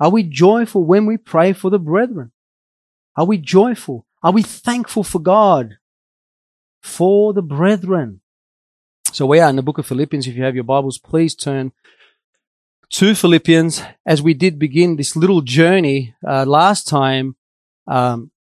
Are we joyful when we pray for the brethren? Are we joyful? Are we thankful for God? For the brethren. So we are in the book of Philippians. If you have your Bibles, please turn to Philippians as we did begin this little journey uh, last time um,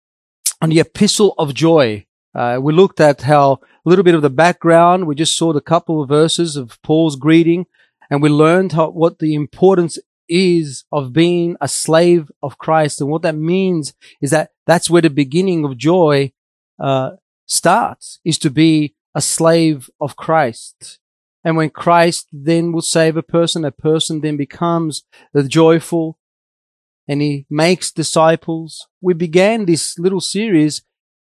on the epistle of joy. Uh, we looked at how a little bit of the background. We just saw the couple of verses of Paul's greeting, and we learned how, what the importance is of being a slave of Christ. And what that means is that that's where the beginning of joy uh, starts, is to be a slave of Christ. And when Christ then will save a person, a person then becomes the joyful and he makes disciples. We began this little series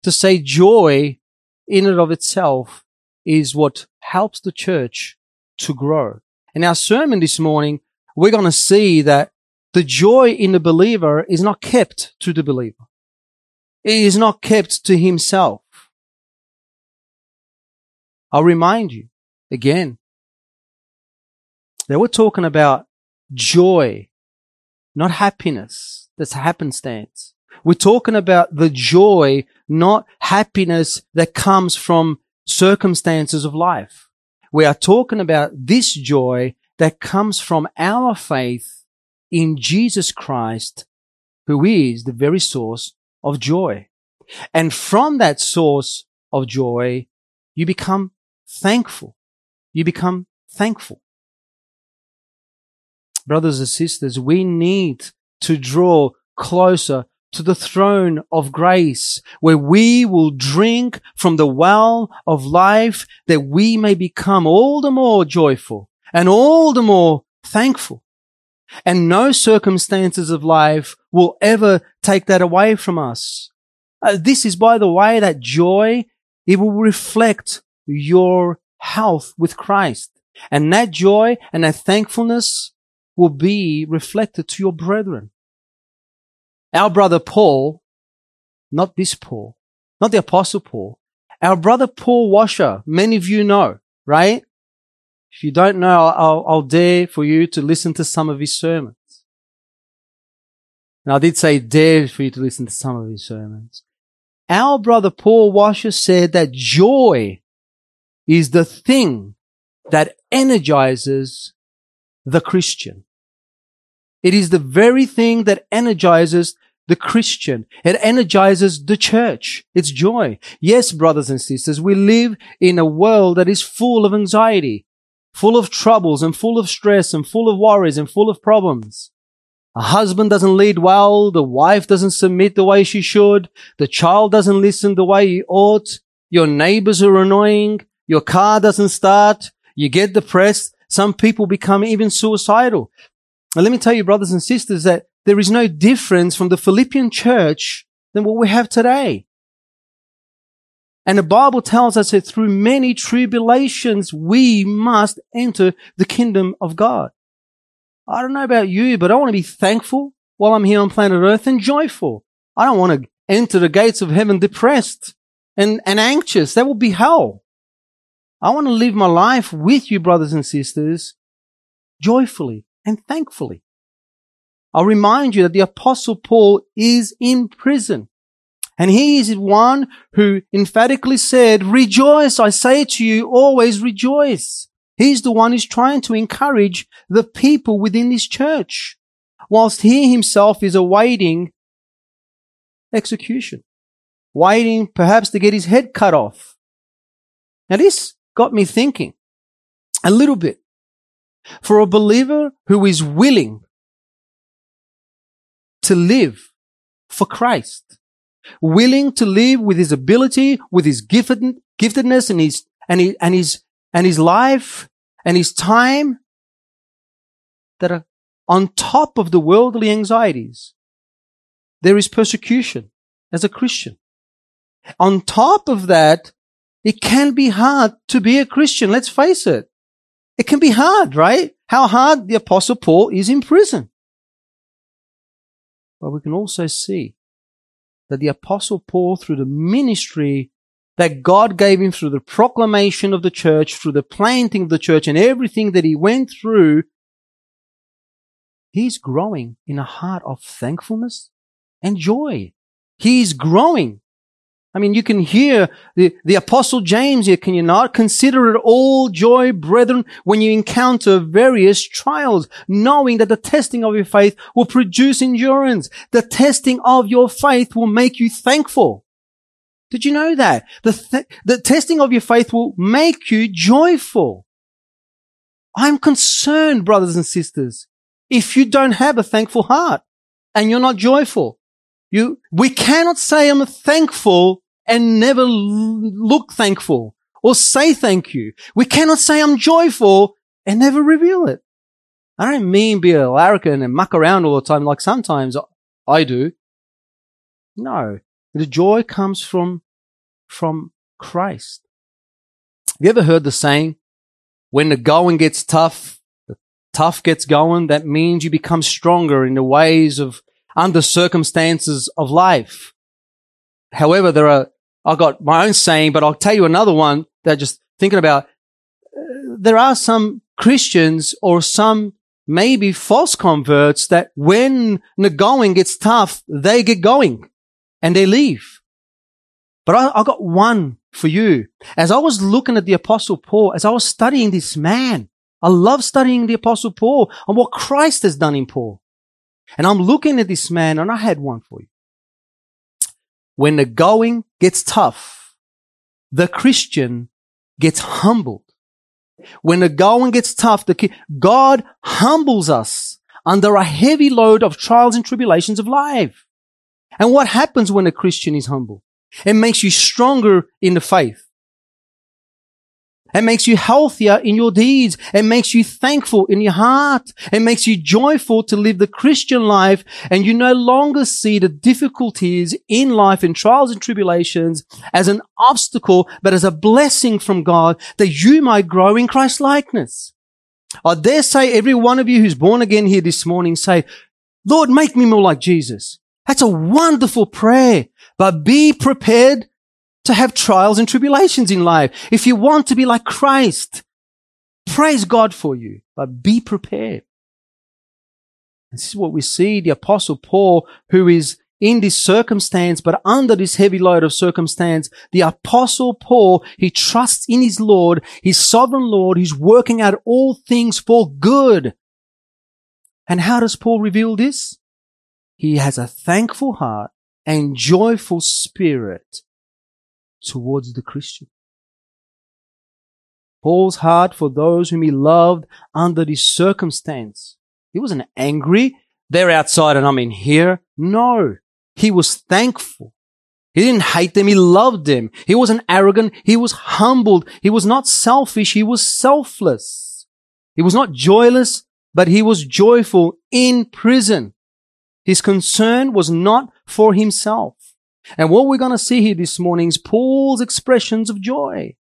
to say joy in and of itself is what helps the church to grow. In our sermon this morning, we're going to see that the joy in the believer is not kept to the believer. It is not kept to himself. I'll remind you again that we're talking about joy, not happiness. That's a happenstance. We're talking about the joy, not happiness that comes from circumstances of life. We are talking about this joy that comes from our faith in Jesus Christ, who is the very source of joy. And from that source of joy, you become thankful. You become thankful. Brothers and sisters, we need to draw closer to the throne of grace where we will drink from the well of life that we may become all the more joyful and all the more thankful. And no circumstances of life will ever take that away from us. Uh, this is, by the way, that joy, it will reflect your health with Christ. And that joy and that thankfulness will be reflected to your brethren. Our brother Paul, not this Paul, not the apostle Paul, our brother Paul Washer, many of you know, right? If you don't know, I'll, I'll dare for you to listen to some of his sermons. And I did say dare for you to listen to some of his sermons. Our brother Paul Washer said that joy is the thing that energizes the Christian. It is the very thing that energizes the Christian. It energizes the church. It's joy. Yes, brothers and sisters, we live in a world that is full of anxiety full of troubles and full of stress and full of worries and full of problems. A husband doesn't lead well. The wife doesn't submit the way she should. The child doesn't listen the way he ought. Your neighbors are annoying. Your car doesn't start. You get depressed. Some people become even suicidal. And let me tell you, brothers and sisters, that there is no difference from the Philippian church than what we have today. And the Bible tells us that through many tribulations, we must enter the kingdom of God. I don't know about you, but I want to be thankful while I'm here on planet earth and joyful. I don't want to enter the gates of heaven depressed and, and anxious. That will be hell. I want to live my life with you, brothers and sisters, joyfully and thankfully. I'll remind you that the apostle Paul is in prison. And he is one who emphatically said, rejoice. I say to you, always rejoice. He's the one who's trying to encourage the people within this church, whilst he himself is awaiting execution, waiting perhaps to get his head cut off. Now this got me thinking a little bit. For a believer who is willing to live for Christ, willing to live with his ability, with his gifted, giftedness and his, and his, and his, and his life and his time that are on top of the worldly anxieties. There is persecution as a Christian. On top of that, it can be hard to be a Christian. Let's face it. It can be hard, right? How hard the apostle Paul is in prison. But we can also see that the apostle Paul, through the ministry that God gave him through the proclamation of the church, through the planting of the church and everything that he went through, He's growing in a heart of thankfulness and joy. He's growing. I mean, you can hear the, the apostle James here. Can you not consider it all joy, brethren, when you encounter various trials, knowing that the testing of your faith will produce endurance. The testing of your faith will make you thankful. Did you know that? The, th- the testing of your faith will make you joyful. I'm concerned, brothers and sisters, if you don't have a thankful heart and you're not joyful. You, we cannot say I'm thankful and never look thankful or say thank you. We cannot say I'm joyful and never reveal it. I don't mean be a larrikin and muck around all the time like sometimes I do. No, the joy comes from, from Christ. Have you ever heard the saying, when the going gets tough, the tough gets going, that means you become stronger in the ways of under circumstances of life. However, there are, I got my own saying, but I'll tell you another one that just thinking about. Uh, there are some Christians or some maybe false converts that when the going gets tough, they get going and they leave. But I, I got one for you. As I was looking at the apostle Paul, as I was studying this man, I love studying the apostle Paul and what Christ has done in Paul. And I'm looking at this man and I had one for you. When the going gets tough, the Christian gets humbled. When the going gets tough, the God humbles us under a heavy load of trials and tribulations of life. And what happens when a Christian is humble? It makes you stronger in the faith. It makes you healthier in your deeds. It makes you thankful in your heart. It makes you joyful to live the Christian life and you no longer see the difficulties in life and trials and tribulations as an obstacle, but as a blessing from God that you might grow in Christ likeness. I dare say every one of you who's born again here this morning say, Lord, make me more like Jesus. That's a wonderful prayer, but be prepared to have trials and tribulations in life. If you want to be like Christ, praise God for you, but be prepared. This is what we see the apostle Paul, who is in this circumstance, but under this heavy load of circumstance, the apostle Paul, he trusts in his Lord, his sovereign Lord, who's working out all things for good. And how does Paul reveal this? He has a thankful heart and joyful spirit towards the Christian. Paul's heart for those whom he loved under this circumstance. He wasn't angry. They're outside and I'm in here. No. He was thankful. He didn't hate them. He loved them. He wasn't arrogant. He was humbled. He was not selfish. He was selfless. He was not joyless, but he was joyful in prison. His concern was not for himself. And what we're going to see here this morning is Paul's expressions of joy.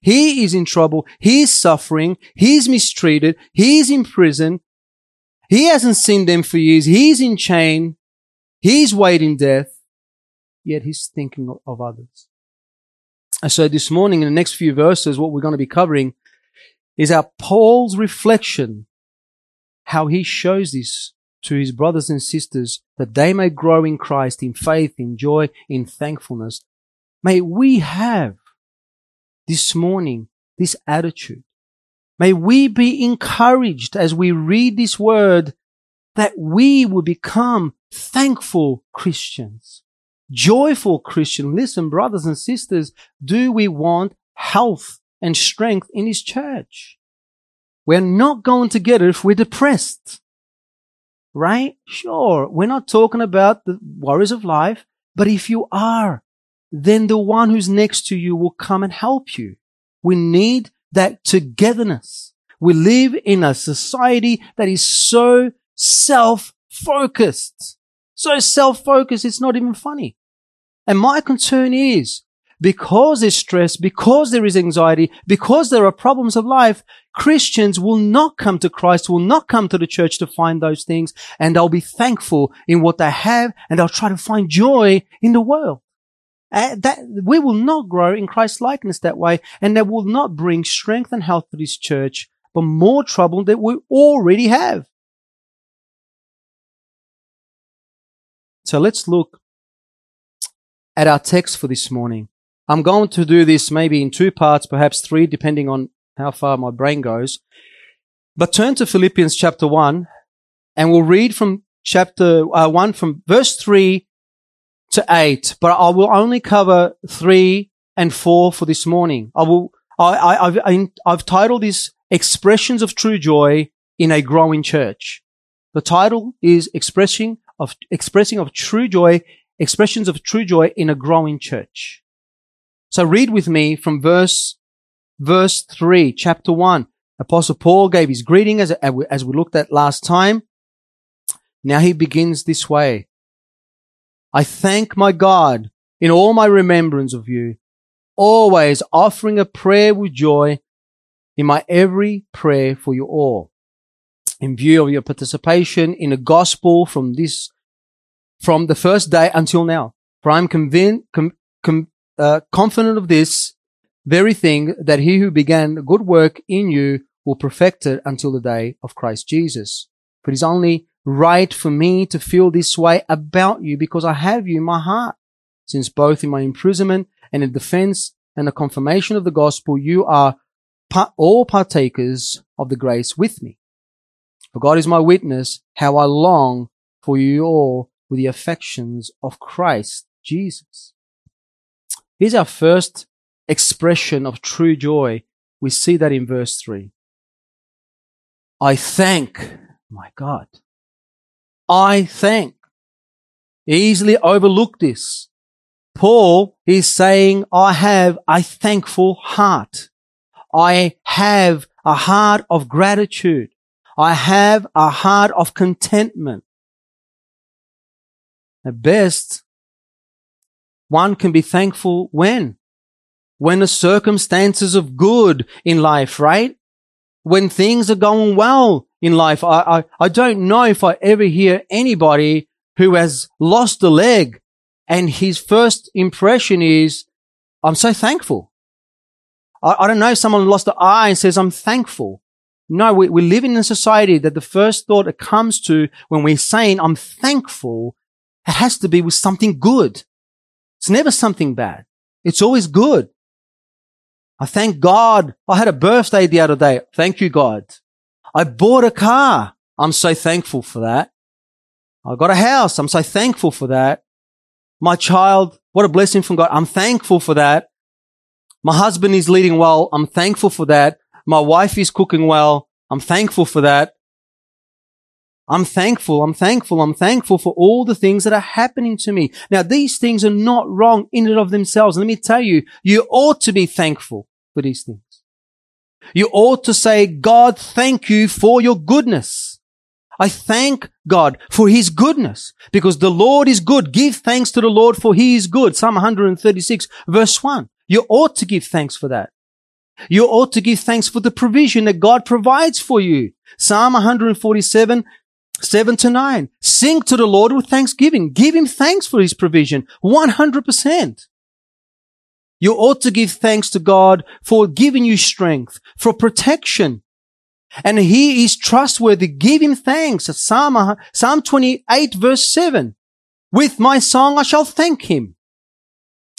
He is in trouble. He's suffering. He's mistreated. He's in prison. He hasn't seen them for years. He's in chain. He's waiting death. Yet he's thinking of others. And so this morning, in the next few verses, what we're going to be covering is our Paul's reflection, how he shows this to his brothers and sisters that they may grow in Christ in faith, in joy, in thankfulness. May we have this morning this attitude. May we be encouraged as we read this word that we will become thankful Christians, joyful Christians. Listen, brothers and sisters, do we want health and strength in His church? We're not going to get it if we're depressed right? Sure, we're not talking about the worries of life, but if you are, then the one who's next to you will come and help you. We need that togetherness. We live in a society that is so self-focused. So self-focused, it's not even funny. And my concern is because there's stress, because there is anxiety, because there are problems of life, Christians will not come to Christ, will not come to the church to find those things, and they'll be thankful in what they have, and they'll try to find joy in the world. Uh, that we will not grow in Christ's likeness that way, and that will not bring strength and health to this church, but more trouble that we already have. So let's look at our text for this morning. I'm going to do this maybe in two parts, perhaps three, depending on how far my brain goes. But turn to Philippians chapter 1 and we'll read from chapter uh, 1 from verse 3 to 8. But I will only cover 3 and 4 for this morning. I will, I, I, I've, I've titled this Expressions of True Joy in a Growing Church. The title is Expressing of, Expressing of True Joy, Expressions of True Joy in a Growing Church. So read with me from verse, verse 3, chapter 1. Apostle Paul gave his greeting as, as we looked at last time. Now he begins this way. I thank my God in all my remembrance of you, always offering a prayer with joy in my every prayer for you all. In view of your participation in the gospel from this, from the first day until now. For I'm convinced, com, com, uh, confident of this very thing that he who began good work in you will perfect it until the day of Christ Jesus. For it is only right for me to feel this way about you because I have you in my heart. Since both in my imprisonment and in defense and the confirmation of the gospel, you are all partakers of the grace with me. For God is my witness how I long for you all with the affections of Christ Jesus. Here's our first expression of true joy. We see that in verse 3. I thank my God. I thank. Easily overlook this. Paul is saying, I have a thankful heart. I have a heart of gratitude. I have a heart of contentment. At best, one can be thankful when? When the circumstances of good in life, right? When things are going well in life. I, I, I don't know if I ever hear anybody who has lost a leg and his first impression is, I'm so thankful. I, I don't know if someone lost an eye and says, I'm thankful. No, we, we live in a society that the first thought it comes to when we're saying, I'm thankful, it has to be with something good. It's never something bad. It's always good. I thank God. I had a birthday the other day. Thank you, God. I bought a car. I'm so thankful for that. I got a house. I'm so thankful for that. My child, what a blessing from God. I'm thankful for that. My husband is leading well. I'm thankful for that. My wife is cooking well. I'm thankful for that. I'm thankful. I'm thankful. I'm thankful for all the things that are happening to me. Now, these things are not wrong in and of themselves. Let me tell you, you ought to be thankful for these things. You ought to say, God, thank you for your goodness. I thank God for his goodness because the Lord is good. Give thanks to the Lord for he is good. Psalm 136 verse 1. You ought to give thanks for that. You ought to give thanks for the provision that God provides for you. Psalm 147 7 to 9. Sing to the Lord with thanksgiving. Give him thanks for his provision. 100%. You ought to give thanks to God for giving you strength, for protection. And he is trustworthy. Give him thanks. Psalm, uh, Psalm 28 verse 7. With my song I shall thank him.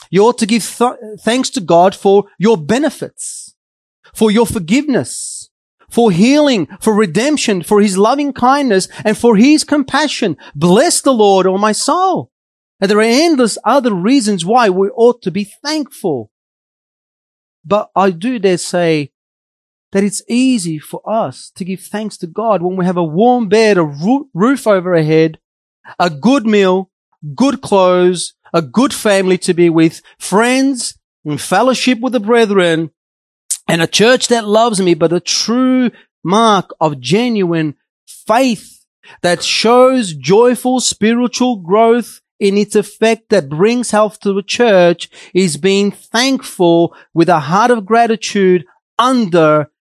You ought to give th- thanks to God for your benefits, for your forgiveness, for healing, for redemption, for his loving kindness, and for his compassion. Bless the Lord, O my soul. And there are endless other reasons why we ought to be thankful. But I do dare say that it's easy for us to give thanks to God when we have a warm bed, a roof over our head, a good meal, good clothes, a good family to be with, friends, and fellowship with the brethren, and a church that loves me, but a true mark of genuine faith that shows joyful spiritual growth in its effect that brings health to the church is being thankful with a heart of gratitude under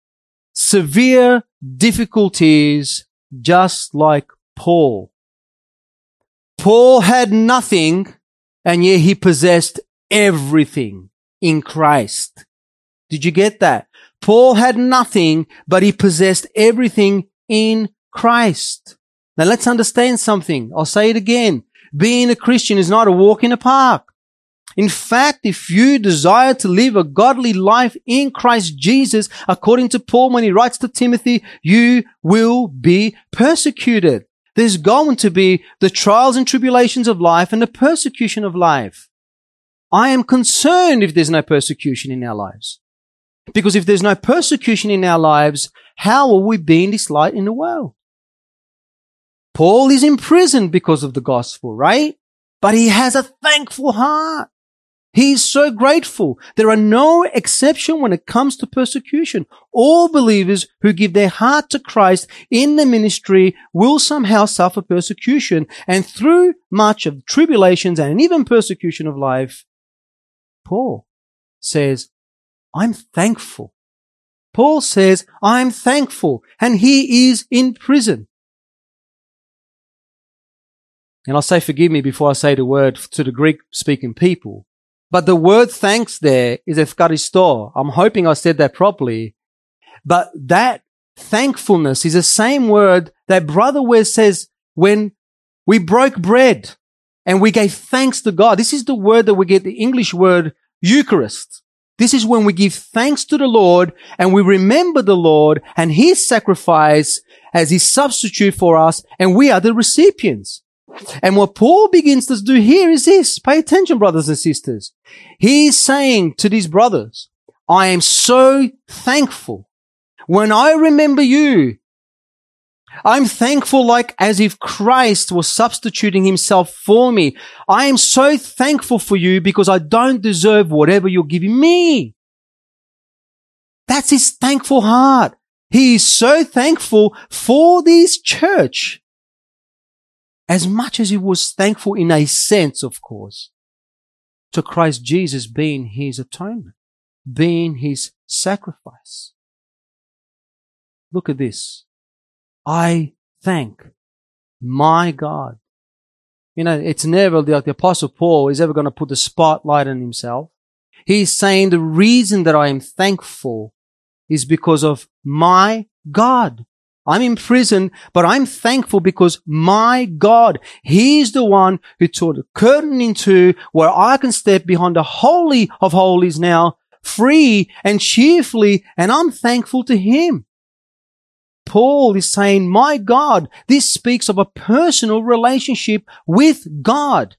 severe difficulties, just like Paul. Paul had nothing and yet he possessed everything in Christ. Did you get that? Paul had nothing, but he possessed everything in Christ. Now let's understand something. I'll say it again. Being a Christian is not a walk in a park. In fact, if you desire to live a godly life in Christ Jesus, according to Paul when he writes to Timothy, you will be persecuted. There's going to be the trials and tribulations of life and the persecution of life. I am concerned if there's no persecution in our lives. Because if there's no persecution in our lives, how will we be in this light in the world? Paul is in prison because of the gospel, right? But he has a thankful heart. He is so grateful. There are no exception when it comes to persecution. All believers who give their heart to Christ in the ministry will somehow suffer persecution. And through much of tribulations and even persecution of life, Paul says, I'm thankful. Paul says, I'm thankful. And he is in prison. And I'll say forgive me before I say the word to the Greek speaking people. But the word thanks there is efkaristo. I'm hoping I said that properly. But that thankfulness is the same word that Brother Wes says when we broke bread and we gave thanks to God. This is the word that we get the English word Eucharist. This is when we give thanks to the Lord and we remember the Lord and His sacrifice as His substitute for us and we are the recipients. And what Paul begins to do here is this. Pay attention, brothers and sisters. He's saying to these brothers, I am so thankful. When I remember you, I'm thankful like as if Christ was substituting himself for me. I am so thankful for you because I don't deserve whatever you're giving me. That's his thankful heart. He is so thankful for this church as much as he was thankful in a sense, of course, to Christ Jesus being his atonement, being his sacrifice. Look at this. I thank my God. You know, it's never like the apostle Paul is ever going to put the spotlight on himself. He's saying the reason that I am thankful is because of my God. I'm in prison, but I'm thankful because my God, He's the one who tore the curtain into where I can step behind the holy of holies now, free and cheerfully, and I'm thankful to Him. Paul is saying, my God, this speaks of a personal relationship with God.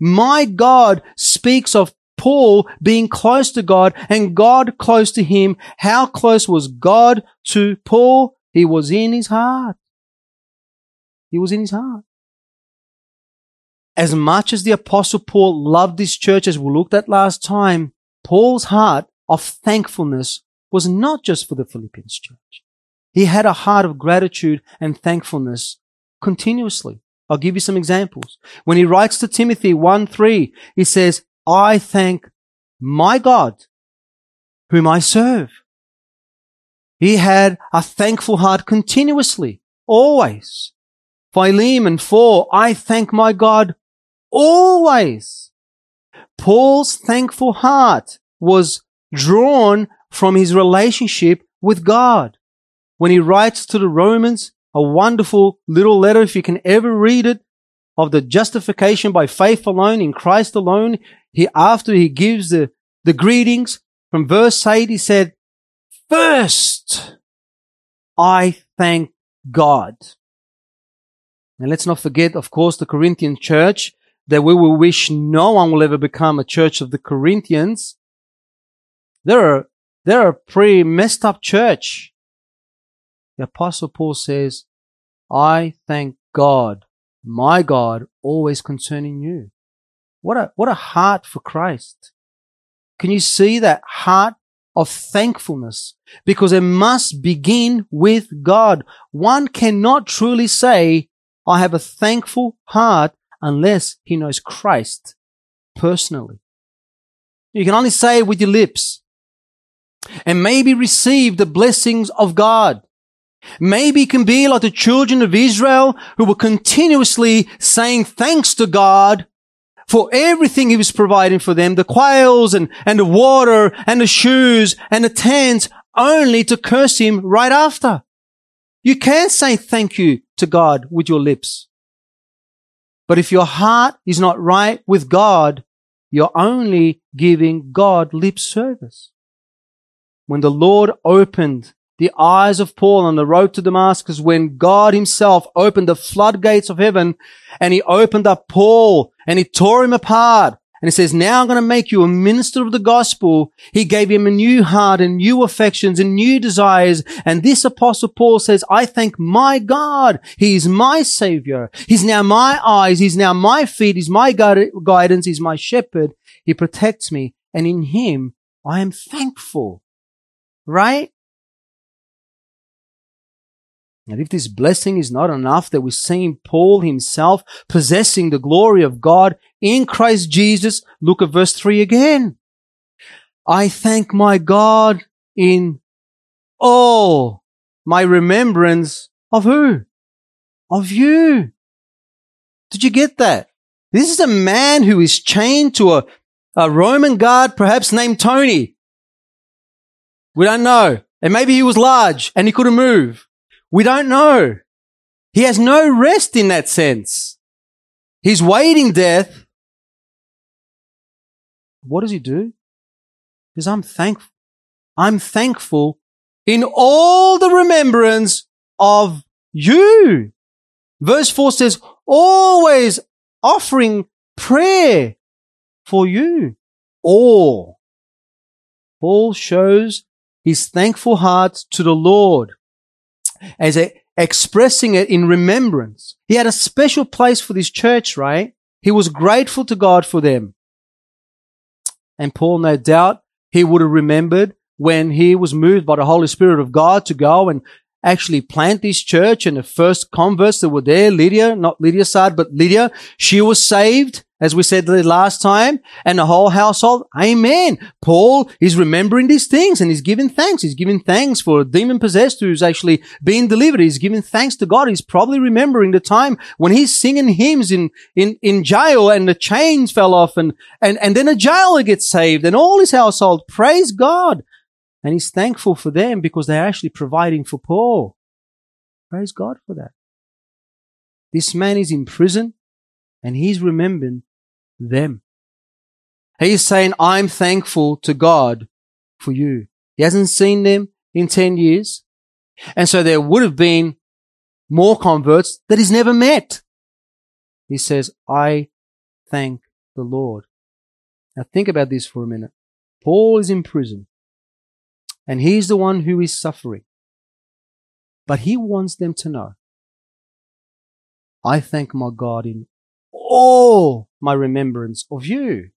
My God speaks of Paul being close to God and God close to him. How close was God to Paul? He was in his heart. He was in his heart. As much as the apostle Paul loved this church as we looked at last time, Paul's heart of thankfulness was not just for the Philippians church. He had a heart of gratitude and thankfulness continuously. I'll give you some examples. When he writes to Timothy 1 3, he says, I thank my God whom I serve. He had a thankful heart continuously, always. Philemon 4, I thank my God always. Paul's thankful heart was drawn from his relationship with God. When he writes to the Romans, a wonderful little letter, if you can ever read it, of the justification by faith alone in Christ alone, he, after he gives the, the greetings from verse 8, he said, First, I thank God. And let's not forget, of course, the Corinthian church, that we will wish no one will ever become a church of the Corinthians. They're, they're a pretty messed up church. The apostle Paul says, I thank God, my God, always concerning you. What a, what a heart for Christ. Can you see that heart of thankfulness because it must begin with God. One cannot truly say, I have a thankful heart unless he knows Christ personally. You can only say it with your lips and maybe receive the blessings of God. Maybe it can be like the children of Israel who were continuously saying thanks to God for everything he was providing for them, the quails and, and the water and the shoes and the tents, only to curse him right after. You can't say thank you to God with your lips. But if your heart is not right with God, you're only giving God lip service. When the Lord opened the eyes of Paul on the road to Damascus, when God himself opened the floodgates of heaven and he opened up Paul and he tore him apart and he says, now I'm going to make you a minister of the gospel. He gave him a new heart and new affections and new desires. And this apostle Paul says, I thank my God. He is my savior. He's now my eyes. He's now my feet. He's my guidance. He's my shepherd. He protects me. And in him, I am thankful. Right? And if this blessing is not enough that we're seeing Paul himself possessing the glory of God in Christ Jesus, look at verse 3 again. I thank my God in all my remembrance of who? Of you. Did you get that? This is a man who is chained to a, a Roman guard, perhaps named Tony. We don't know. And maybe he was large and he couldn't move. We don't know. He has no rest in that sense. He's waiting death. What does he do? Because I'm thankful. I'm thankful in all the remembrance of you. Verse 4 says, always offering prayer for you. All. Paul shows his thankful heart to the Lord as a, expressing it in remembrance. He had a special place for this church, right? He was grateful to God for them. And Paul, no doubt, he would have remembered when he was moved by the Holy Spirit of God to go and actually plant this church and the first converts that were there, Lydia, not Lydia's side, but Lydia, she was saved as we said the last time, and the whole household. Amen. Paul is remembering these things and he's giving thanks. He's giving thanks for a demon possessed who's actually being delivered. He's giving thanks to God. He's probably remembering the time when he's singing hymns in, in, in jail and the chains fell off and, and, and then a jailer gets saved and all his household. Praise God. And he's thankful for them because they're actually providing for Paul. Praise God for that. This man is in prison and he's remembering them. He's saying, I'm thankful to God for you. He hasn't seen them in 10 years. And so there would have been more converts that he's never met. He says, I thank the Lord. Now think about this for a minute. Paul is in prison and he's the one who is suffering. But he wants them to know, I thank my God in all my remembrance of you.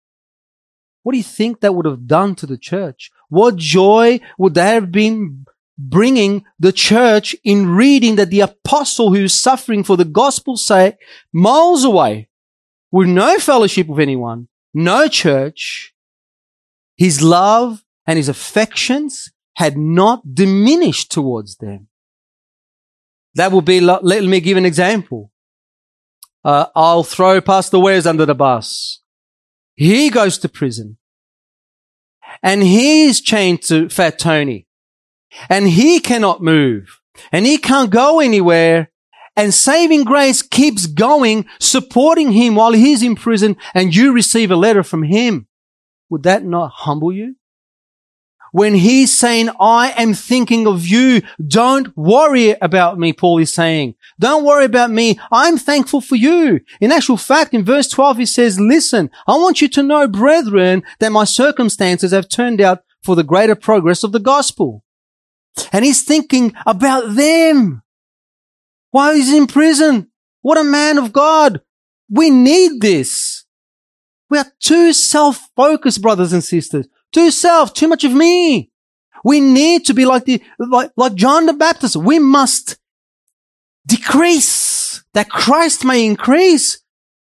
What do you think that would have done to the church? What joy would that have been bringing the church in reading that the apostle who's suffering for the gospel's sake miles away with no fellowship with anyone, no church, his love and his affections had not diminished towards them. That would be, let me give an example uh, I'll throw Pastor Wes under the bus. He goes to prison. And he's chained to Fat Tony. And he cannot move. And he can't go anywhere. And saving grace keeps going, supporting him while he's in prison and you receive a letter from him. Would that not humble you? When he's saying, I am thinking of you. Don't worry about me, Paul is saying. Don't worry about me. I'm thankful for you. In actual fact, in verse 12, he says, listen, I want you to know, brethren, that my circumstances have turned out for the greater progress of the gospel. And he's thinking about them while he's in prison. What a man of God. We need this. We are too self-focused, brothers and sisters. Too self, too much of me. We need to be like the, like, like John the Baptist. We must decrease that Christ may increase.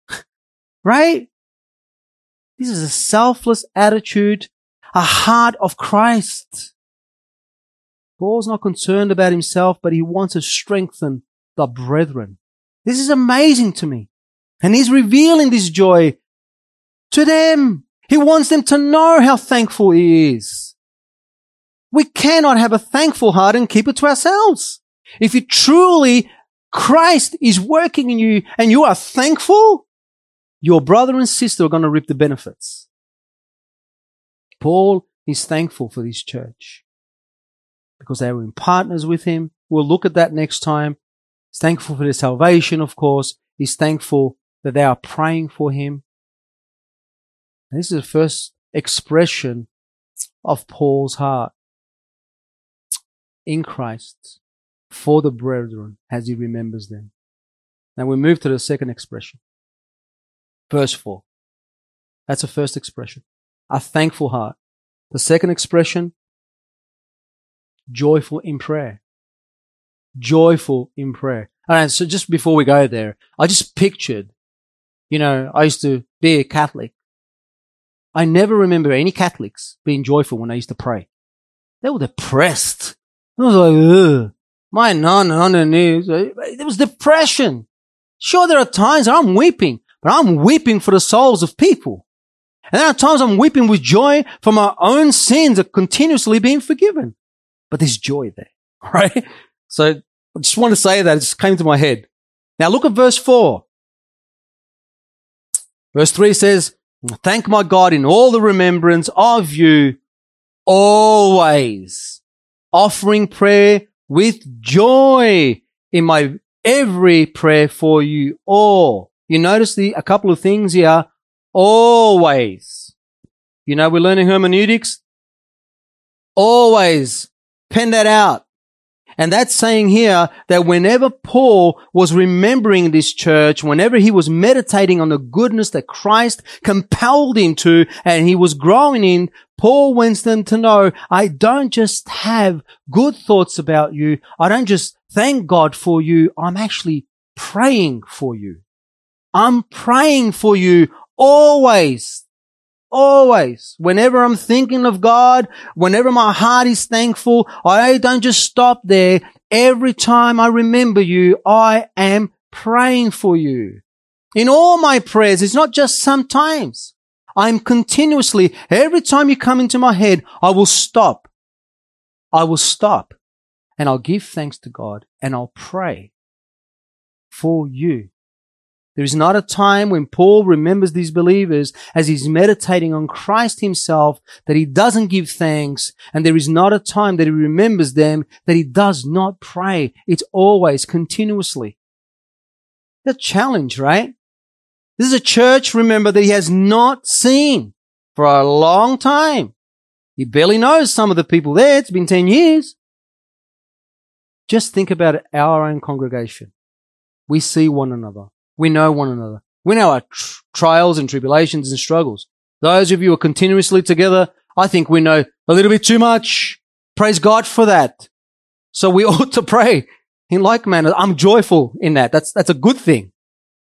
right? This is a selfless attitude, a heart of Christ. Paul's not concerned about himself, but he wants to strengthen the brethren. This is amazing to me. And he's revealing this joy to them. He wants them to know how thankful he is. We cannot have a thankful heart and keep it to ourselves. If you truly Christ is working in you and you are thankful, your brother and sister are going to reap the benefits. Paul is thankful for this church because they were in partners with him. We'll look at that next time. He's thankful for their salvation, of course. He's thankful that they are praying for him. And this is the first expression of Paul's heart in Christ for the brethren as he remembers them. Now we move to the second expression. Verse 4. That's the first expression. A thankful heart. The second expression, joyful in prayer. Joyful in prayer. Alright, so just before we go there, I just pictured, you know, I used to be a Catholic. I never remember any Catholics being joyful when I used to pray. They were depressed. I was like, ugh, my nun on the knees. There was depression. Sure, there are times I'm weeping, but I'm weeping for the souls of people. And there are times I'm weeping with joy for my own sins are continuously being forgiven. But there's joy there, right? So I just want to say that it just came to my head. Now look at verse four. Verse three says, thank my God in all the remembrance of you always offering prayer with joy in my every prayer for you all. You notice the, a couple of things here. Always. You know, we're learning hermeneutics. Always. Pen that out. And that's saying here that whenever Paul was remembering this church, whenever he was meditating on the goodness that Christ compelled him to, and he was growing in, Paul wants them to know, I don't just have good thoughts about you. I don't just thank God for you. I'm actually praying for you. I'm praying for you always. Always. Whenever I'm thinking of God, whenever my heart is thankful, I don't just stop there. Every time I remember you, I am praying for you. In all my prayers, it's not just sometimes. I'm continuously, every time you come into my head, I will stop. I will stop and I'll give thanks to God and I'll pray for you. There is not a time when Paul remembers these believers as he's meditating on Christ himself that he doesn't give thanks. And there is not a time that he remembers them that he does not pray. It's always continuously. The challenge, right? This is a church, remember, that he has not seen for a long time. He barely knows some of the people there. It's been 10 years. Just think about our own congregation. We see one another. We know one another. We know our tr- trials and tribulations and struggles. Those of you who are continuously together, I think we know a little bit too much. Praise God for that. So we ought to pray in like manner. I'm joyful in that. That's, that's a good thing.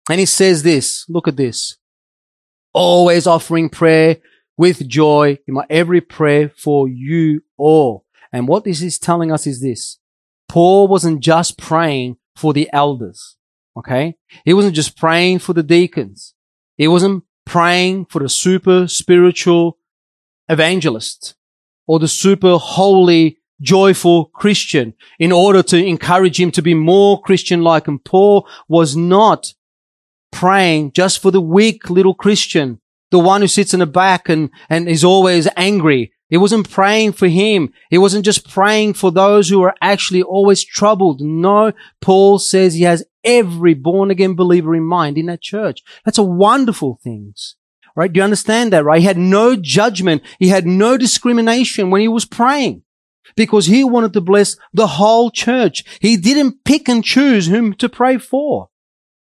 And he says this, look at this. Always offering prayer with joy in my every prayer for you all. And what this is telling us is this. Paul wasn't just praying for the elders. Okay. He wasn't just praying for the deacons. He wasn't praying for the super spiritual evangelist or the super holy, joyful Christian in order to encourage him to be more Christian-like. And Paul was not praying just for the weak little Christian, the one who sits in the back and, and is always angry. He wasn't praying for him. He wasn't just praying for those who are actually always troubled. No, Paul says he has every born again believer in mind in that church. That's a wonderful thing. Right? Do you understand that, right? He had no judgment. He had no discrimination when he was praying because he wanted to bless the whole church. He didn't pick and choose whom to pray for.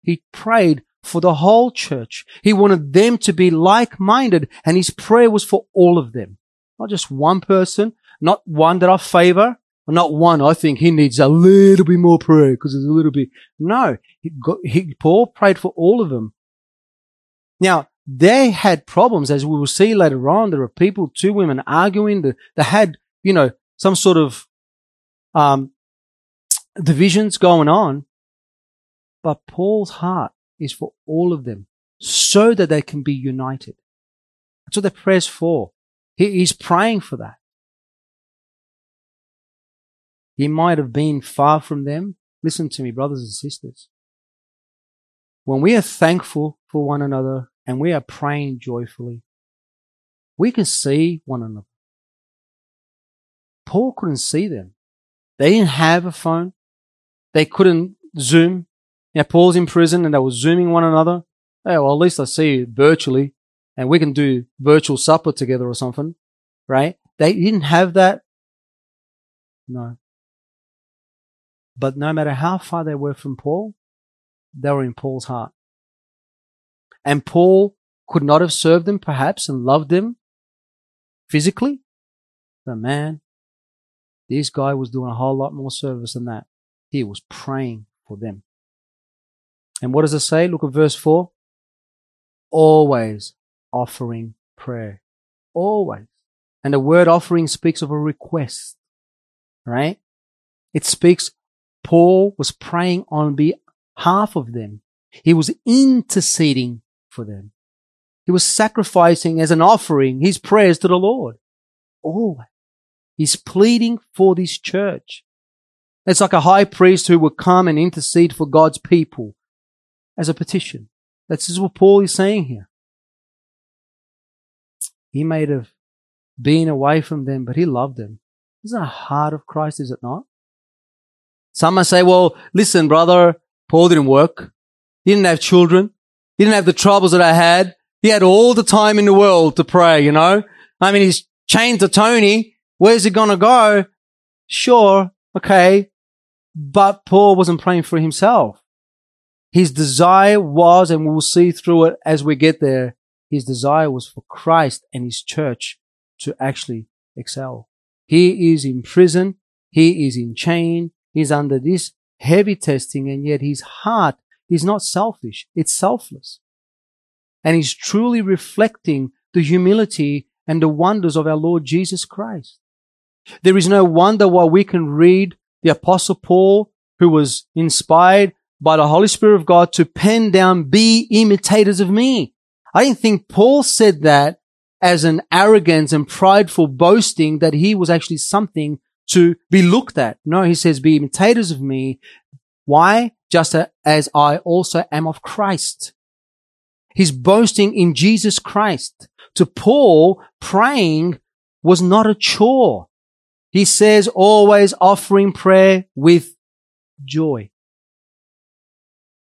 He prayed for the whole church. He wanted them to be like-minded and his prayer was for all of them. Not just one person, not one that I favor, not one I think he needs a little bit more prayer because there's a little bit. No, he, got, he, Paul prayed for all of them. Now, they had problems as we will see later on. There are people, two women arguing. They, they had, you know, some sort of, um, divisions going on. But Paul's heart is for all of them so that they can be united. That's what the prayer's for. He, he's praying for that. He might have been far from them. Listen to me, brothers and sisters. when we are thankful for one another and we are praying joyfully, we can see one another. Paul couldn't see them. They didn't have a phone. They couldn't Zoom. You know, Paul's in prison and they were Zooming one another. Hey, well, at least I see you virtually and we can do virtual supper together or something, right? They didn't have that. No. But no matter how far they were from Paul, they were in Paul's heart. And Paul could not have served them perhaps and loved them physically. But man, this guy was doing a whole lot more service than that. He was praying for them. And what does it say? Look at verse 4. Always offering prayer. Always. And the word offering speaks of a request, right? It speaks, Paul was praying on behalf of them. He was interceding for them. He was sacrificing as an offering his prayers to the Lord. Always. He's pleading for this church. It's like a high priest who would come and intercede for God's people as a petition. That's what Paul is saying here. He may have been away from them, but he loved them. Isn't the heart of Christ, is it not? Some might say, well, listen, brother, Paul didn't work. He didn't have children. He didn't have the troubles that I had. He had all the time in the world to pray, you know? I mean, he's chained to Tony. Where's he gonna go? Sure, okay. But Paul wasn't praying for himself. His desire was, and we'll see through it as we get there, his desire was for Christ and his church to actually excel. He is in prison. He is in chain. He's under this heavy testing and yet his heart is not selfish. It's selfless. And he's truly reflecting the humility and the wonders of our Lord Jesus Christ. There is no wonder why we can read the apostle Paul, who was inspired by the Holy Spirit of God to pen down, be imitators of me. I didn't think Paul said that as an arrogance and prideful boasting that he was actually something to be looked at. No, he says, be imitators of me. Why? Just as I also am of Christ. He's boasting in Jesus Christ. To Paul, praying was not a chore. He says always offering prayer with joy.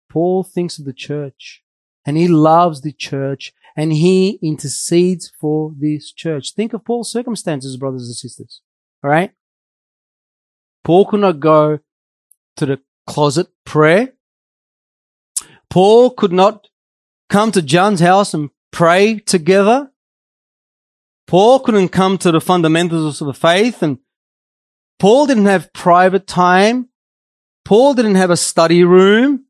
Paul thinks of the church and he loves the church and he intercedes for this church. Think of Paul's circumstances, brothers and sisters. All right. Paul could not go to the closet prayer. Paul could not come to John's house and pray together. Paul couldn't come to the fundamentals of the faith and Paul didn't have private time. Paul didn't have a study room.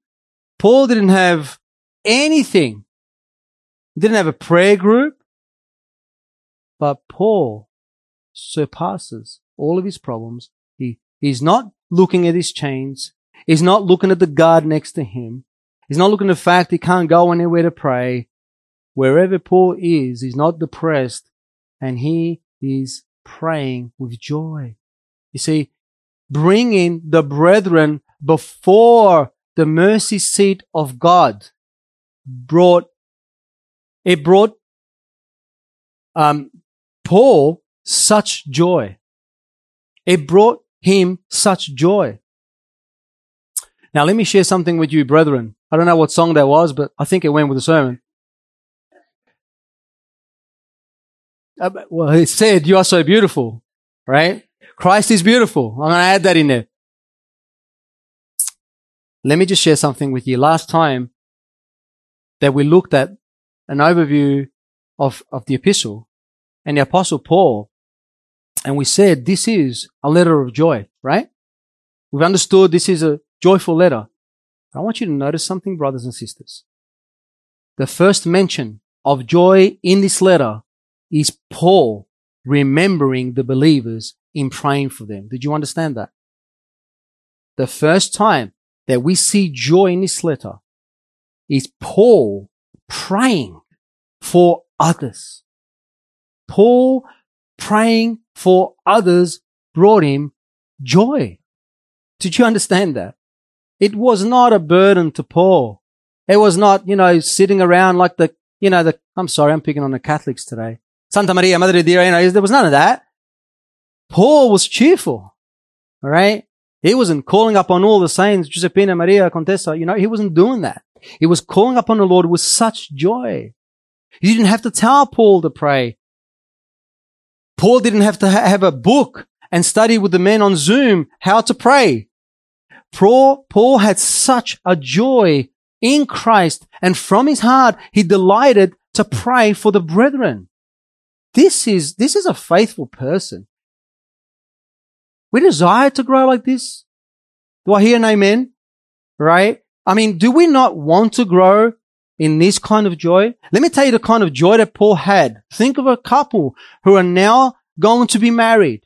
Paul didn't have anything. Didn't have a prayer group. But Paul surpasses all of his problems. He, he's not looking at his chains. He's not looking at the guard next to him. He's not looking at the fact he can't go anywhere to pray. Wherever Paul is, he's not depressed and he is praying with joy. You see, bringing the brethren before the mercy seat of God brought, it brought, um, Paul such joy. It brought him such joy. Now let me share something with you, brethren. I don't know what song that was, but I think it went with the sermon. Uh, well, it said, you are so beautiful, right? Christ is beautiful. I'm going to add that in there. Let me just share something with you. Last time that we looked at an overview of, of the epistle and the apostle Paul, and we said this is a letter of joy, right? We've understood this is a joyful letter. I want you to notice something, brothers and sisters. The first mention of joy in this letter is Paul remembering the believers in praying for them. Did you understand that? The first time that we see joy in this letter is Paul praying for others. Paul praying for others brought him joy. Did you understand that? It was not a burden to Paul. It was not, you know, sitting around like the, you know, the, I'm sorry, I'm picking on the Catholics today. Santa Maria, Madre Dia, you know, there was none of that. Paul was cheerful. All right. He wasn't calling up on all the saints, Giuseppina, Maria, Contessa, you know, he wasn't doing that. He was calling upon the Lord with such joy. He didn't have to tell Paul to pray. Paul didn't have to ha- have a book and study with the men on Zoom how to pray. Paul had such a joy in Christ and from his heart, he delighted to pray for the brethren. This is, this is a faithful person. We desire to grow like this. Do I hear an amen? Right? I mean, do we not want to grow in this kind of joy? Let me tell you the kind of joy that Paul had. Think of a couple who are now going to be married.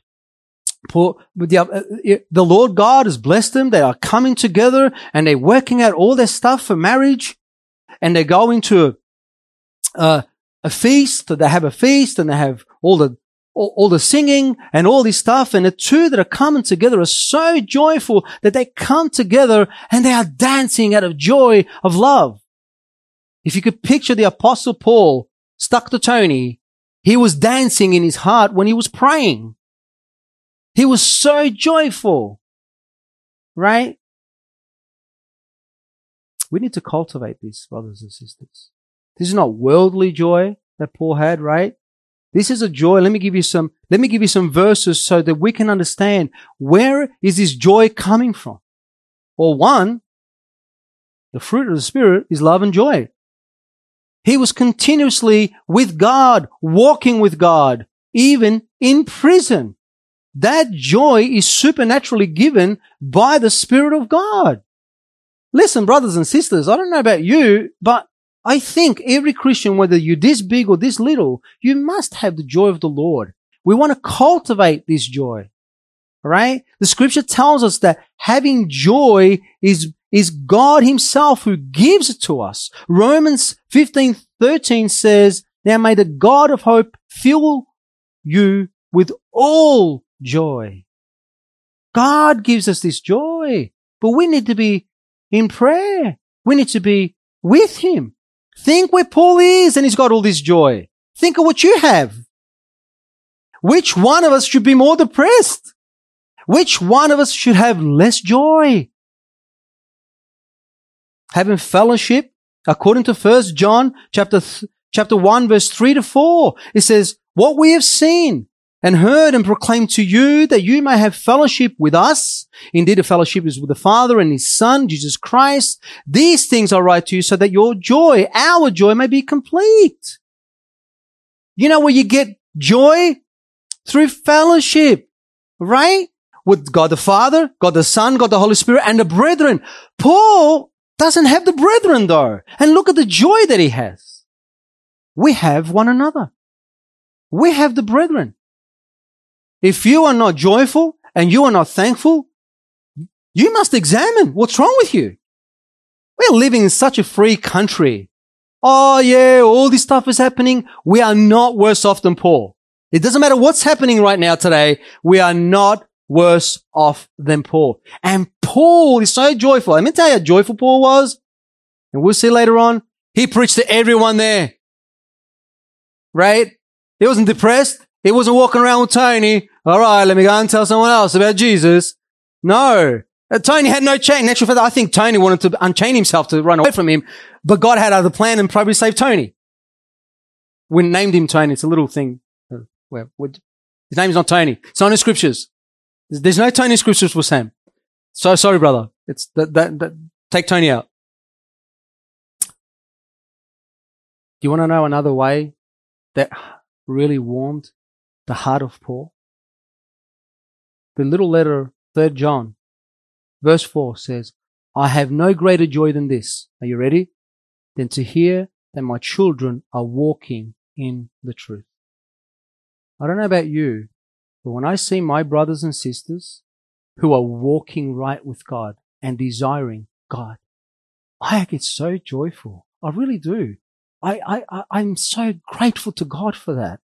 Paul, the, uh, uh, the Lord God has blessed them. They are coming together and they're working out all their stuff for marriage and they go into a, a feast. They have a feast and they have all the all, all, the singing and all this stuff. And the two that are coming together are so joyful that they come together and they are dancing out of joy of love. If you could picture the apostle Paul stuck to Tony, he was dancing in his heart when he was praying. He was so joyful, right? We need to cultivate this, brothers and sisters. This is not worldly joy that Paul had, right? This is a joy. Let me give you some, let me give you some verses so that we can understand where is this joy coming from? Well, one, the fruit of the Spirit is love and joy. He was continuously with God, walking with God, even in prison. That joy is supernaturally given by the Spirit of God. Listen, brothers and sisters, I don't know about you, but I think every Christian, whether you're this big or this little, you must have the joy of the Lord. We want to cultivate this joy. Right? The scripture tells us that having joy is, is God himself who gives it to us. Romans 15, 13 says, now may the God of hope fill you with all joy. God gives us this joy, but we need to be in prayer. We need to be with him. Think where Paul is and he's got all this joy. Think of what you have. Which one of us should be more depressed? Which one of us should have less joy? Having fellowship, according to First John chapter, th- chapter 1 verse 3 to 4, it says, what we have seen and heard and proclaimed to you that you may have fellowship with us. Indeed, the fellowship is with the Father and His Son, Jesus Christ. These things I write to you so that your joy, our joy may be complete. You know where you get joy? Through fellowship, right? With God the Father, God the Son, God the Holy Spirit, and the brethren. Paul doesn't have the brethren though. And look at the joy that he has. We have one another. We have the brethren. If you are not joyful and you are not thankful, you must examine what's wrong with you. We're living in such a free country. Oh yeah, all this stuff is happening. We are not worse off than Paul. It doesn't matter what's happening right now today. We are not worse off than Paul. And Paul is so joyful. Let me tell you how joyful Paul was. And we'll see later on. He preached to everyone there. Right? He wasn't depressed. He wasn't walking around with Tony. All right, let me go and tell someone else about Jesus. No. Uh, Tony had no chain. Natural fact, I think Tony wanted to unchain himself to run away from him, but God had other plan and probably saved Tony. We named him Tony. It's a little thing. Uh, where, his name's not Tony. It's not in the scriptures. There's no Tony scriptures for Sam. So sorry, brother. It's that, that, that take Tony out. Do you want to know another way that really warmed the heart of Paul? The little letter, 3 John, verse 4 says, I have no greater joy than this. Are you ready? Than to hear that my children are walking in the truth. I don't know about you, but when I see my brothers and sisters who are walking right with God and desiring God, I get so joyful. I really do. I, I, I'm so grateful to God for that.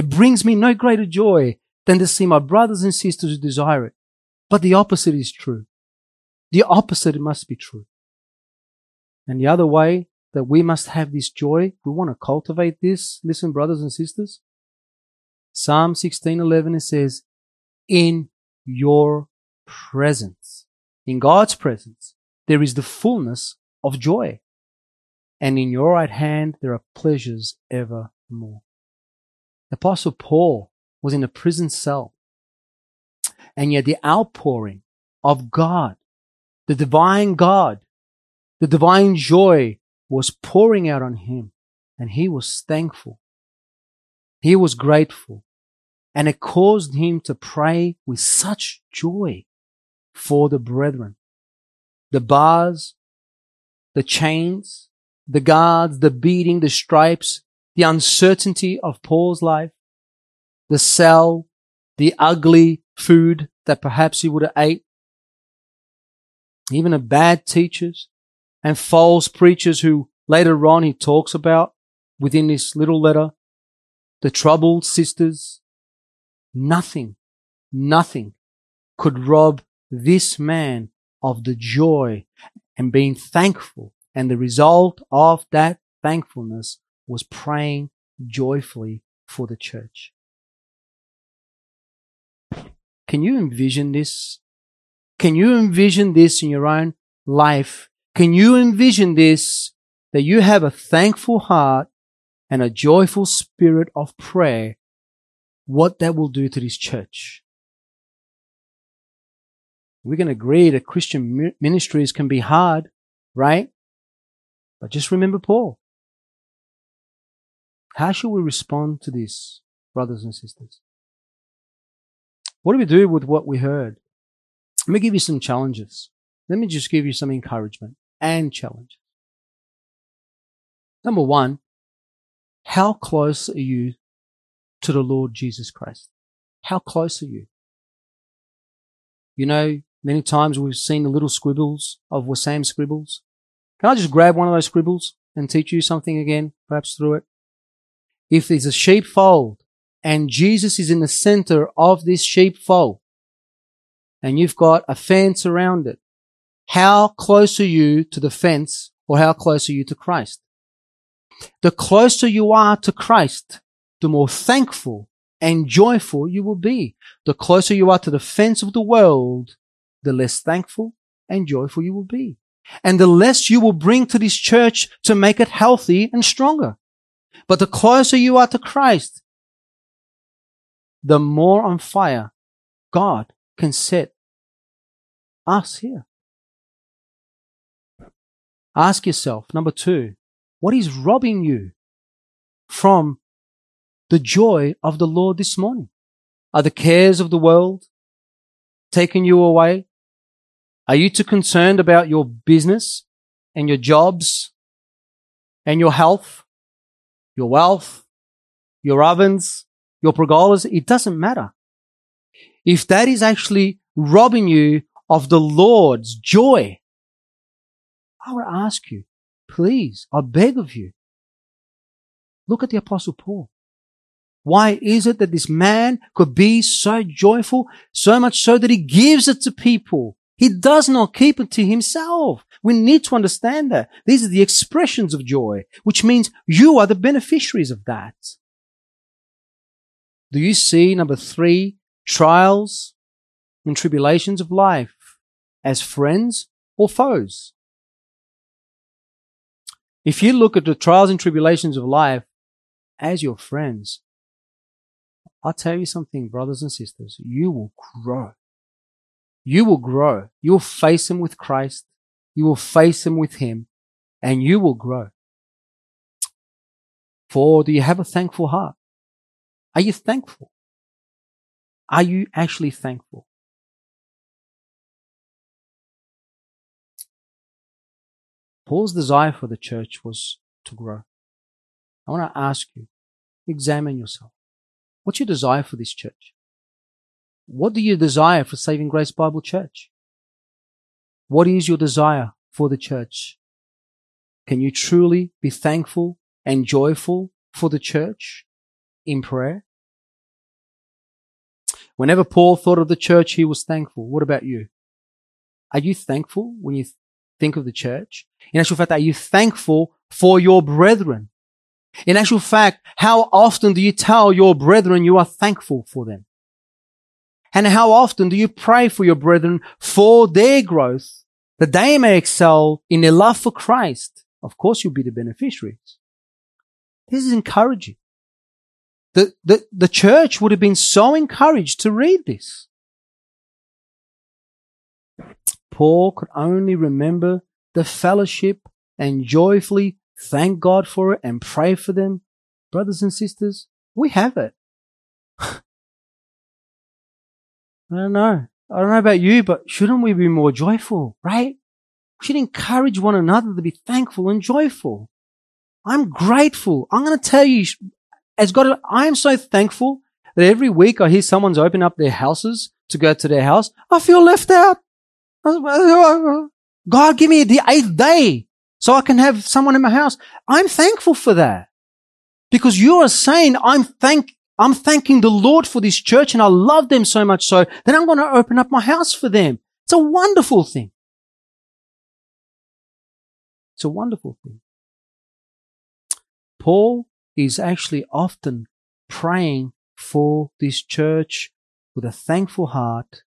It brings me no greater joy than to see my brothers and sisters desire it. But the opposite is true. The opposite must be true. And the other way that we must have this joy, we want to cultivate this. Listen, brothers and sisters. Psalm 16:11 it says, "In your presence, in God's presence, there is the fullness of joy, and in your right hand there are pleasures evermore." Apostle Paul was in a prison cell, and yet the outpouring of God, the divine God, the divine joy was pouring out on him, and he was thankful. He was grateful. And it caused him to pray with such joy for the brethren. The bars, the chains, the guards, the beating, the stripes, the uncertainty of Paul's life, the cell, the ugly food that perhaps he would have ate, even the bad teachers and false preachers who later on he talks about within this little letter the troubled sisters, nothing, nothing could rob this man of the joy and being thankful. And the result of that thankfulness was praying joyfully for the church. Can you envision this? Can you envision this in your own life? Can you envision this that you have a thankful heart and a joyful spirit of prayer, what that will do to this church. We can agree that Christian ministries can be hard, right? But just remember Paul. How should we respond to this, brothers and sisters? What do we do with what we heard? Let me give you some challenges. Let me just give you some encouragement and challenge. Number one, how close are you to the Lord Jesus Christ? How close are you? You know, many times we've seen the little scribbles of Wissam scribbles. Can I just grab one of those scribbles and teach you something again, perhaps through it? If there's a sheepfold and Jesus is in the center of this sheepfold and you've got a fence around it, how close are you to the fence or how close are you to Christ? The closer you are to Christ, the more thankful and joyful you will be. The closer you are to the fence of the world, the less thankful and joyful you will be. And the less you will bring to this church to make it healthy and stronger. But the closer you are to Christ, the more on fire God can set us here. Ask yourself, number two, what is robbing you from the joy of the Lord this morning? Are the cares of the world taking you away? Are you too concerned about your business and your jobs and your health, your wealth, your ovens, your pergolas? It doesn't matter. If that is actually robbing you of the Lord's joy, I would ask you, Please, I beg of you. Look at the apostle Paul. Why is it that this man could be so joyful, so much so that he gives it to people? He does not keep it to himself. We need to understand that. These are the expressions of joy, which means you are the beneficiaries of that. Do you see number three, trials and tribulations of life as friends or foes? If you look at the trials and tribulations of life as your friends, I'll tell you something, brothers and sisters, you will grow. You will grow. You'll face him with Christ. You will face him with him and you will grow. For do you have a thankful heart? Are you thankful? Are you actually thankful? Paul's desire for the church was to grow. I want to ask you, examine yourself. What's your desire for this church? What do you desire for Saving Grace Bible Church? What is your desire for the church? Can you truly be thankful and joyful for the church in prayer? Whenever Paul thought of the church, he was thankful. What about you? Are you thankful when you think of the church? In actual fact, are you thankful for your brethren? In actual fact, how often do you tell your brethren you are thankful for them? And how often do you pray for your brethren for their growth, that they may excel in their love for Christ? Of course, you'll be the beneficiaries. This is encouraging. The, the, the church would have been so encouraged to read this. Paul could only remember the fellowship and joyfully thank God for it and pray for them. Brothers and sisters, we have it. I don't know. I don't know about you, but shouldn't we be more joyful, right? We should encourage one another to be thankful and joyful. I'm grateful. I'm going to tell you, as God, I am so thankful that every week I hear someone's open up their houses to go to their house. I feel left out. God, give me the eighth day so I can have someone in my house. I'm thankful for that because you are saying I'm thank, I'm thanking the Lord for this church and I love them so much so that I'm going to open up my house for them. It's a wonderful thing. It's a wonderful thing. Paul is actually often praying for this church with a thankful heart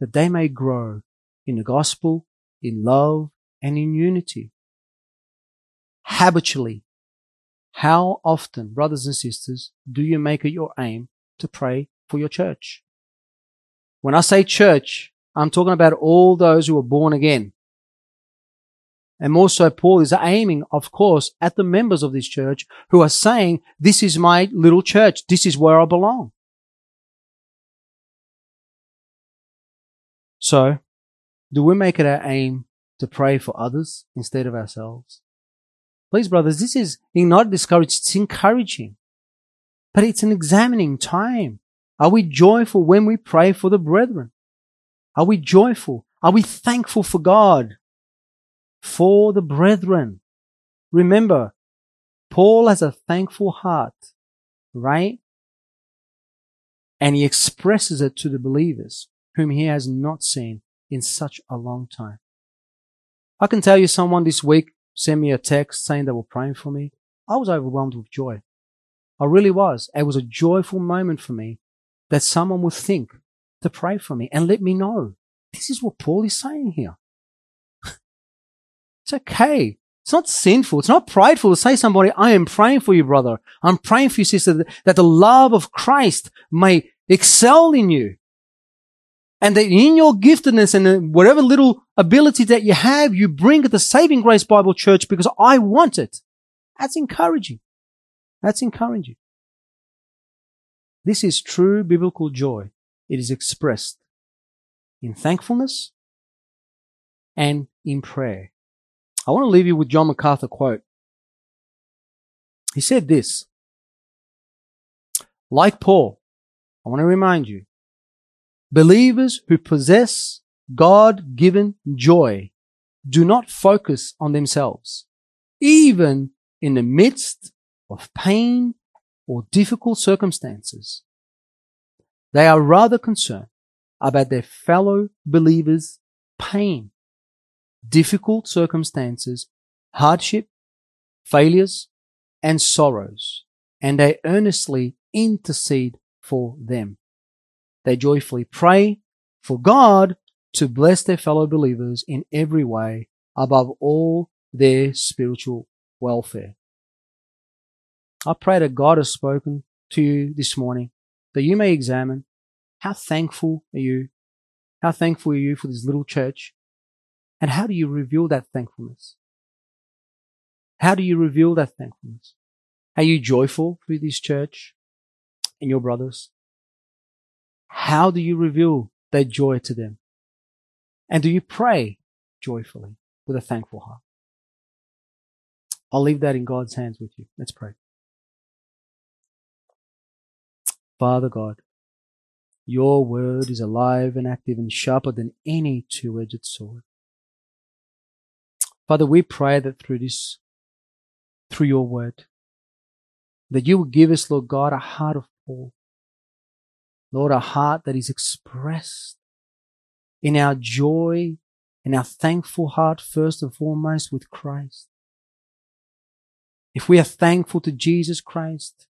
that they may grow in the gospel, in love, and in unity. Habitually, how often, brothers and sisters, do you make it your aim to pray for your church? When I say church, I'm talking about all those who are born again. And more so, Paul is aiming, of course, at the members of this church who are saying, this is my little church. This is where I belong. So, do we make it our aim to pray for others instead of ourselves? Please, brothers, this is not discouraged, it's encouraging. But it's an examining time. Are we joyful when we pray for the brethren? Are we joyful? Are we thankful for God? For the brethren. Remember, Paul has a thankful heart, right? And he expresses it to the believers whom he has not seen in such a long time. I can tell you someone this week sent me a text saying they were praying for me. I was overwhelmed with joy. I really was. It was a joyful moment for me that someone would think to pray for me and let me know. This is what Paul is saying here. it's okay. It's not sinful. It's not prideful to say to somebody, I am praying for you, brother. I'm praying for you, sister, that the love of Christ may excel in you. And that in your giftedness and uh, whatever little ability that you have, you bring to Saving Grace Bible Church because I want it. That's encouraging. That's encouraging. This is true biblical joy. It is expressed in thankfulness and in prayer. I want to leave you with John MacArthur quote. He said this, like Paul, I want to remind you, Believers who possess God given joy do not focus on themselves, even in the midst of pain or difficult circumstances. They are rather concerned about their fellow believers' pain, difficult circumstances, hardship, failures, and sorrows, and they earnestly intercede for them. They joyfully pray for God to bless their fellow believers in every way above all their spiritual welfare. I pray that God has spoken to you this morning that you may examine how thankful are you? How thankful are you for this little church? And how do you reveal that thankfulness? How do you reveal that thankfulness? Are you joyful for this church and your brothers? How do you reveal that joy to them? And do you pray joyfully with a thankful heart? I'll leave that in God's hands with you. Let's pray. Father God, your word is alive and active and sharper than any two-edged sword. Father, we pray that through this, through your word, that you will give us, Lord God, a heart of Paul, Lord, a heart that is expressed in our joy and our thankful heart first and foremost with Christ. If we are thankful to Jesus Christ,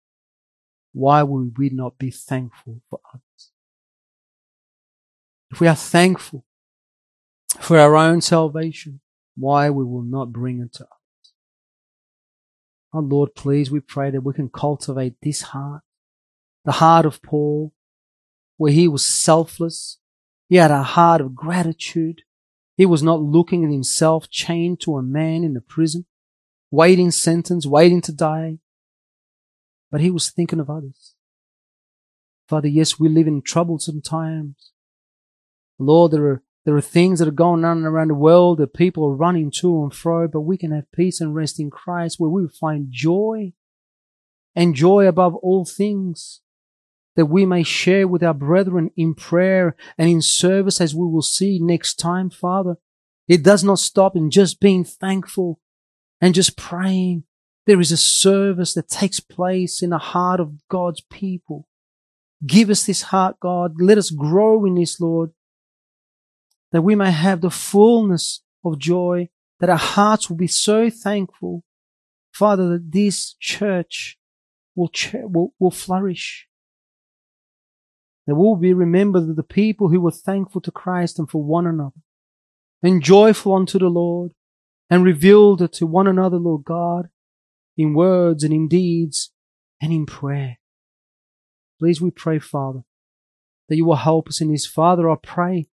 why would we not be thankful for others? If we are thankful for our own salvation, why we will not bring it to others? Oh Lord, please, we pray that we can cultivate this heart, the heart of Paul, where he was selfless. He had a heart of gratitude. He was not looking at himself chained to a man in a prison, waiting sentence, waiting to die. But he was thinking of others. Father, yes, we live in troublesome times. Lord, there are, there are things that are going on around the world that people are running to and fro, but we can have peace and rest in Christ where we find joy and joy above all things that we may share with our brethren in prayer and in service as we will see next time, Father. It does not stop in just being thankful and just praying. There is a service that takes place in the heart of God's people. Give us this heart, God. Let us grow in this, Lord, that we may have the fullness of joy, that our hearts will be so thankful, Father, that this church will, will, will flourish there will be remembered the people who were thankful to Christ and for one another, and joyful unto the Lord, and revealed to one another, Lord God, in words and in deeds and in prayer. Please we pray, Father, that you will help us in this. Father, I pray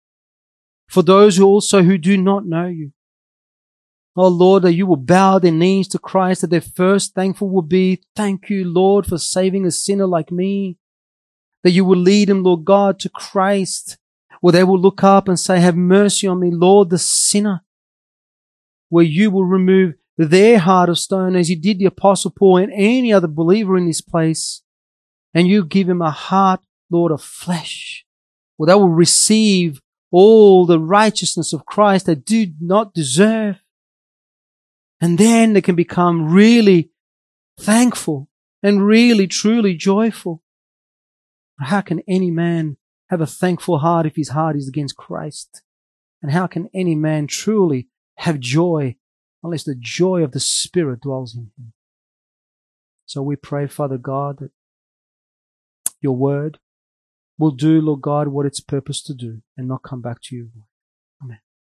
for those who also who do not know you. Oh Lord, that you will bow their knees to Christ, that their first thankful will be, thank you, Lord, for saving a sinner like me that you will lead them, Lord God, to Christ, where they will look up and say, have mercy on me, Lord, the sinner, where you will remove their heart of stone as you did the apostle Paul and any other believer in this place. And you give him a heart, Lord, of flesh, where they will receive all the righteousness of Christ they do not deserve. And then they can become really thankful and really truly joyful. How can any man have a thankful heart if his heart is against Christ? And how can any man truly have joy unless the joy of the Spirit dwells in him? So we pray, Father God, that your word will do, Lord God, what it's purposed to do and not come back to you.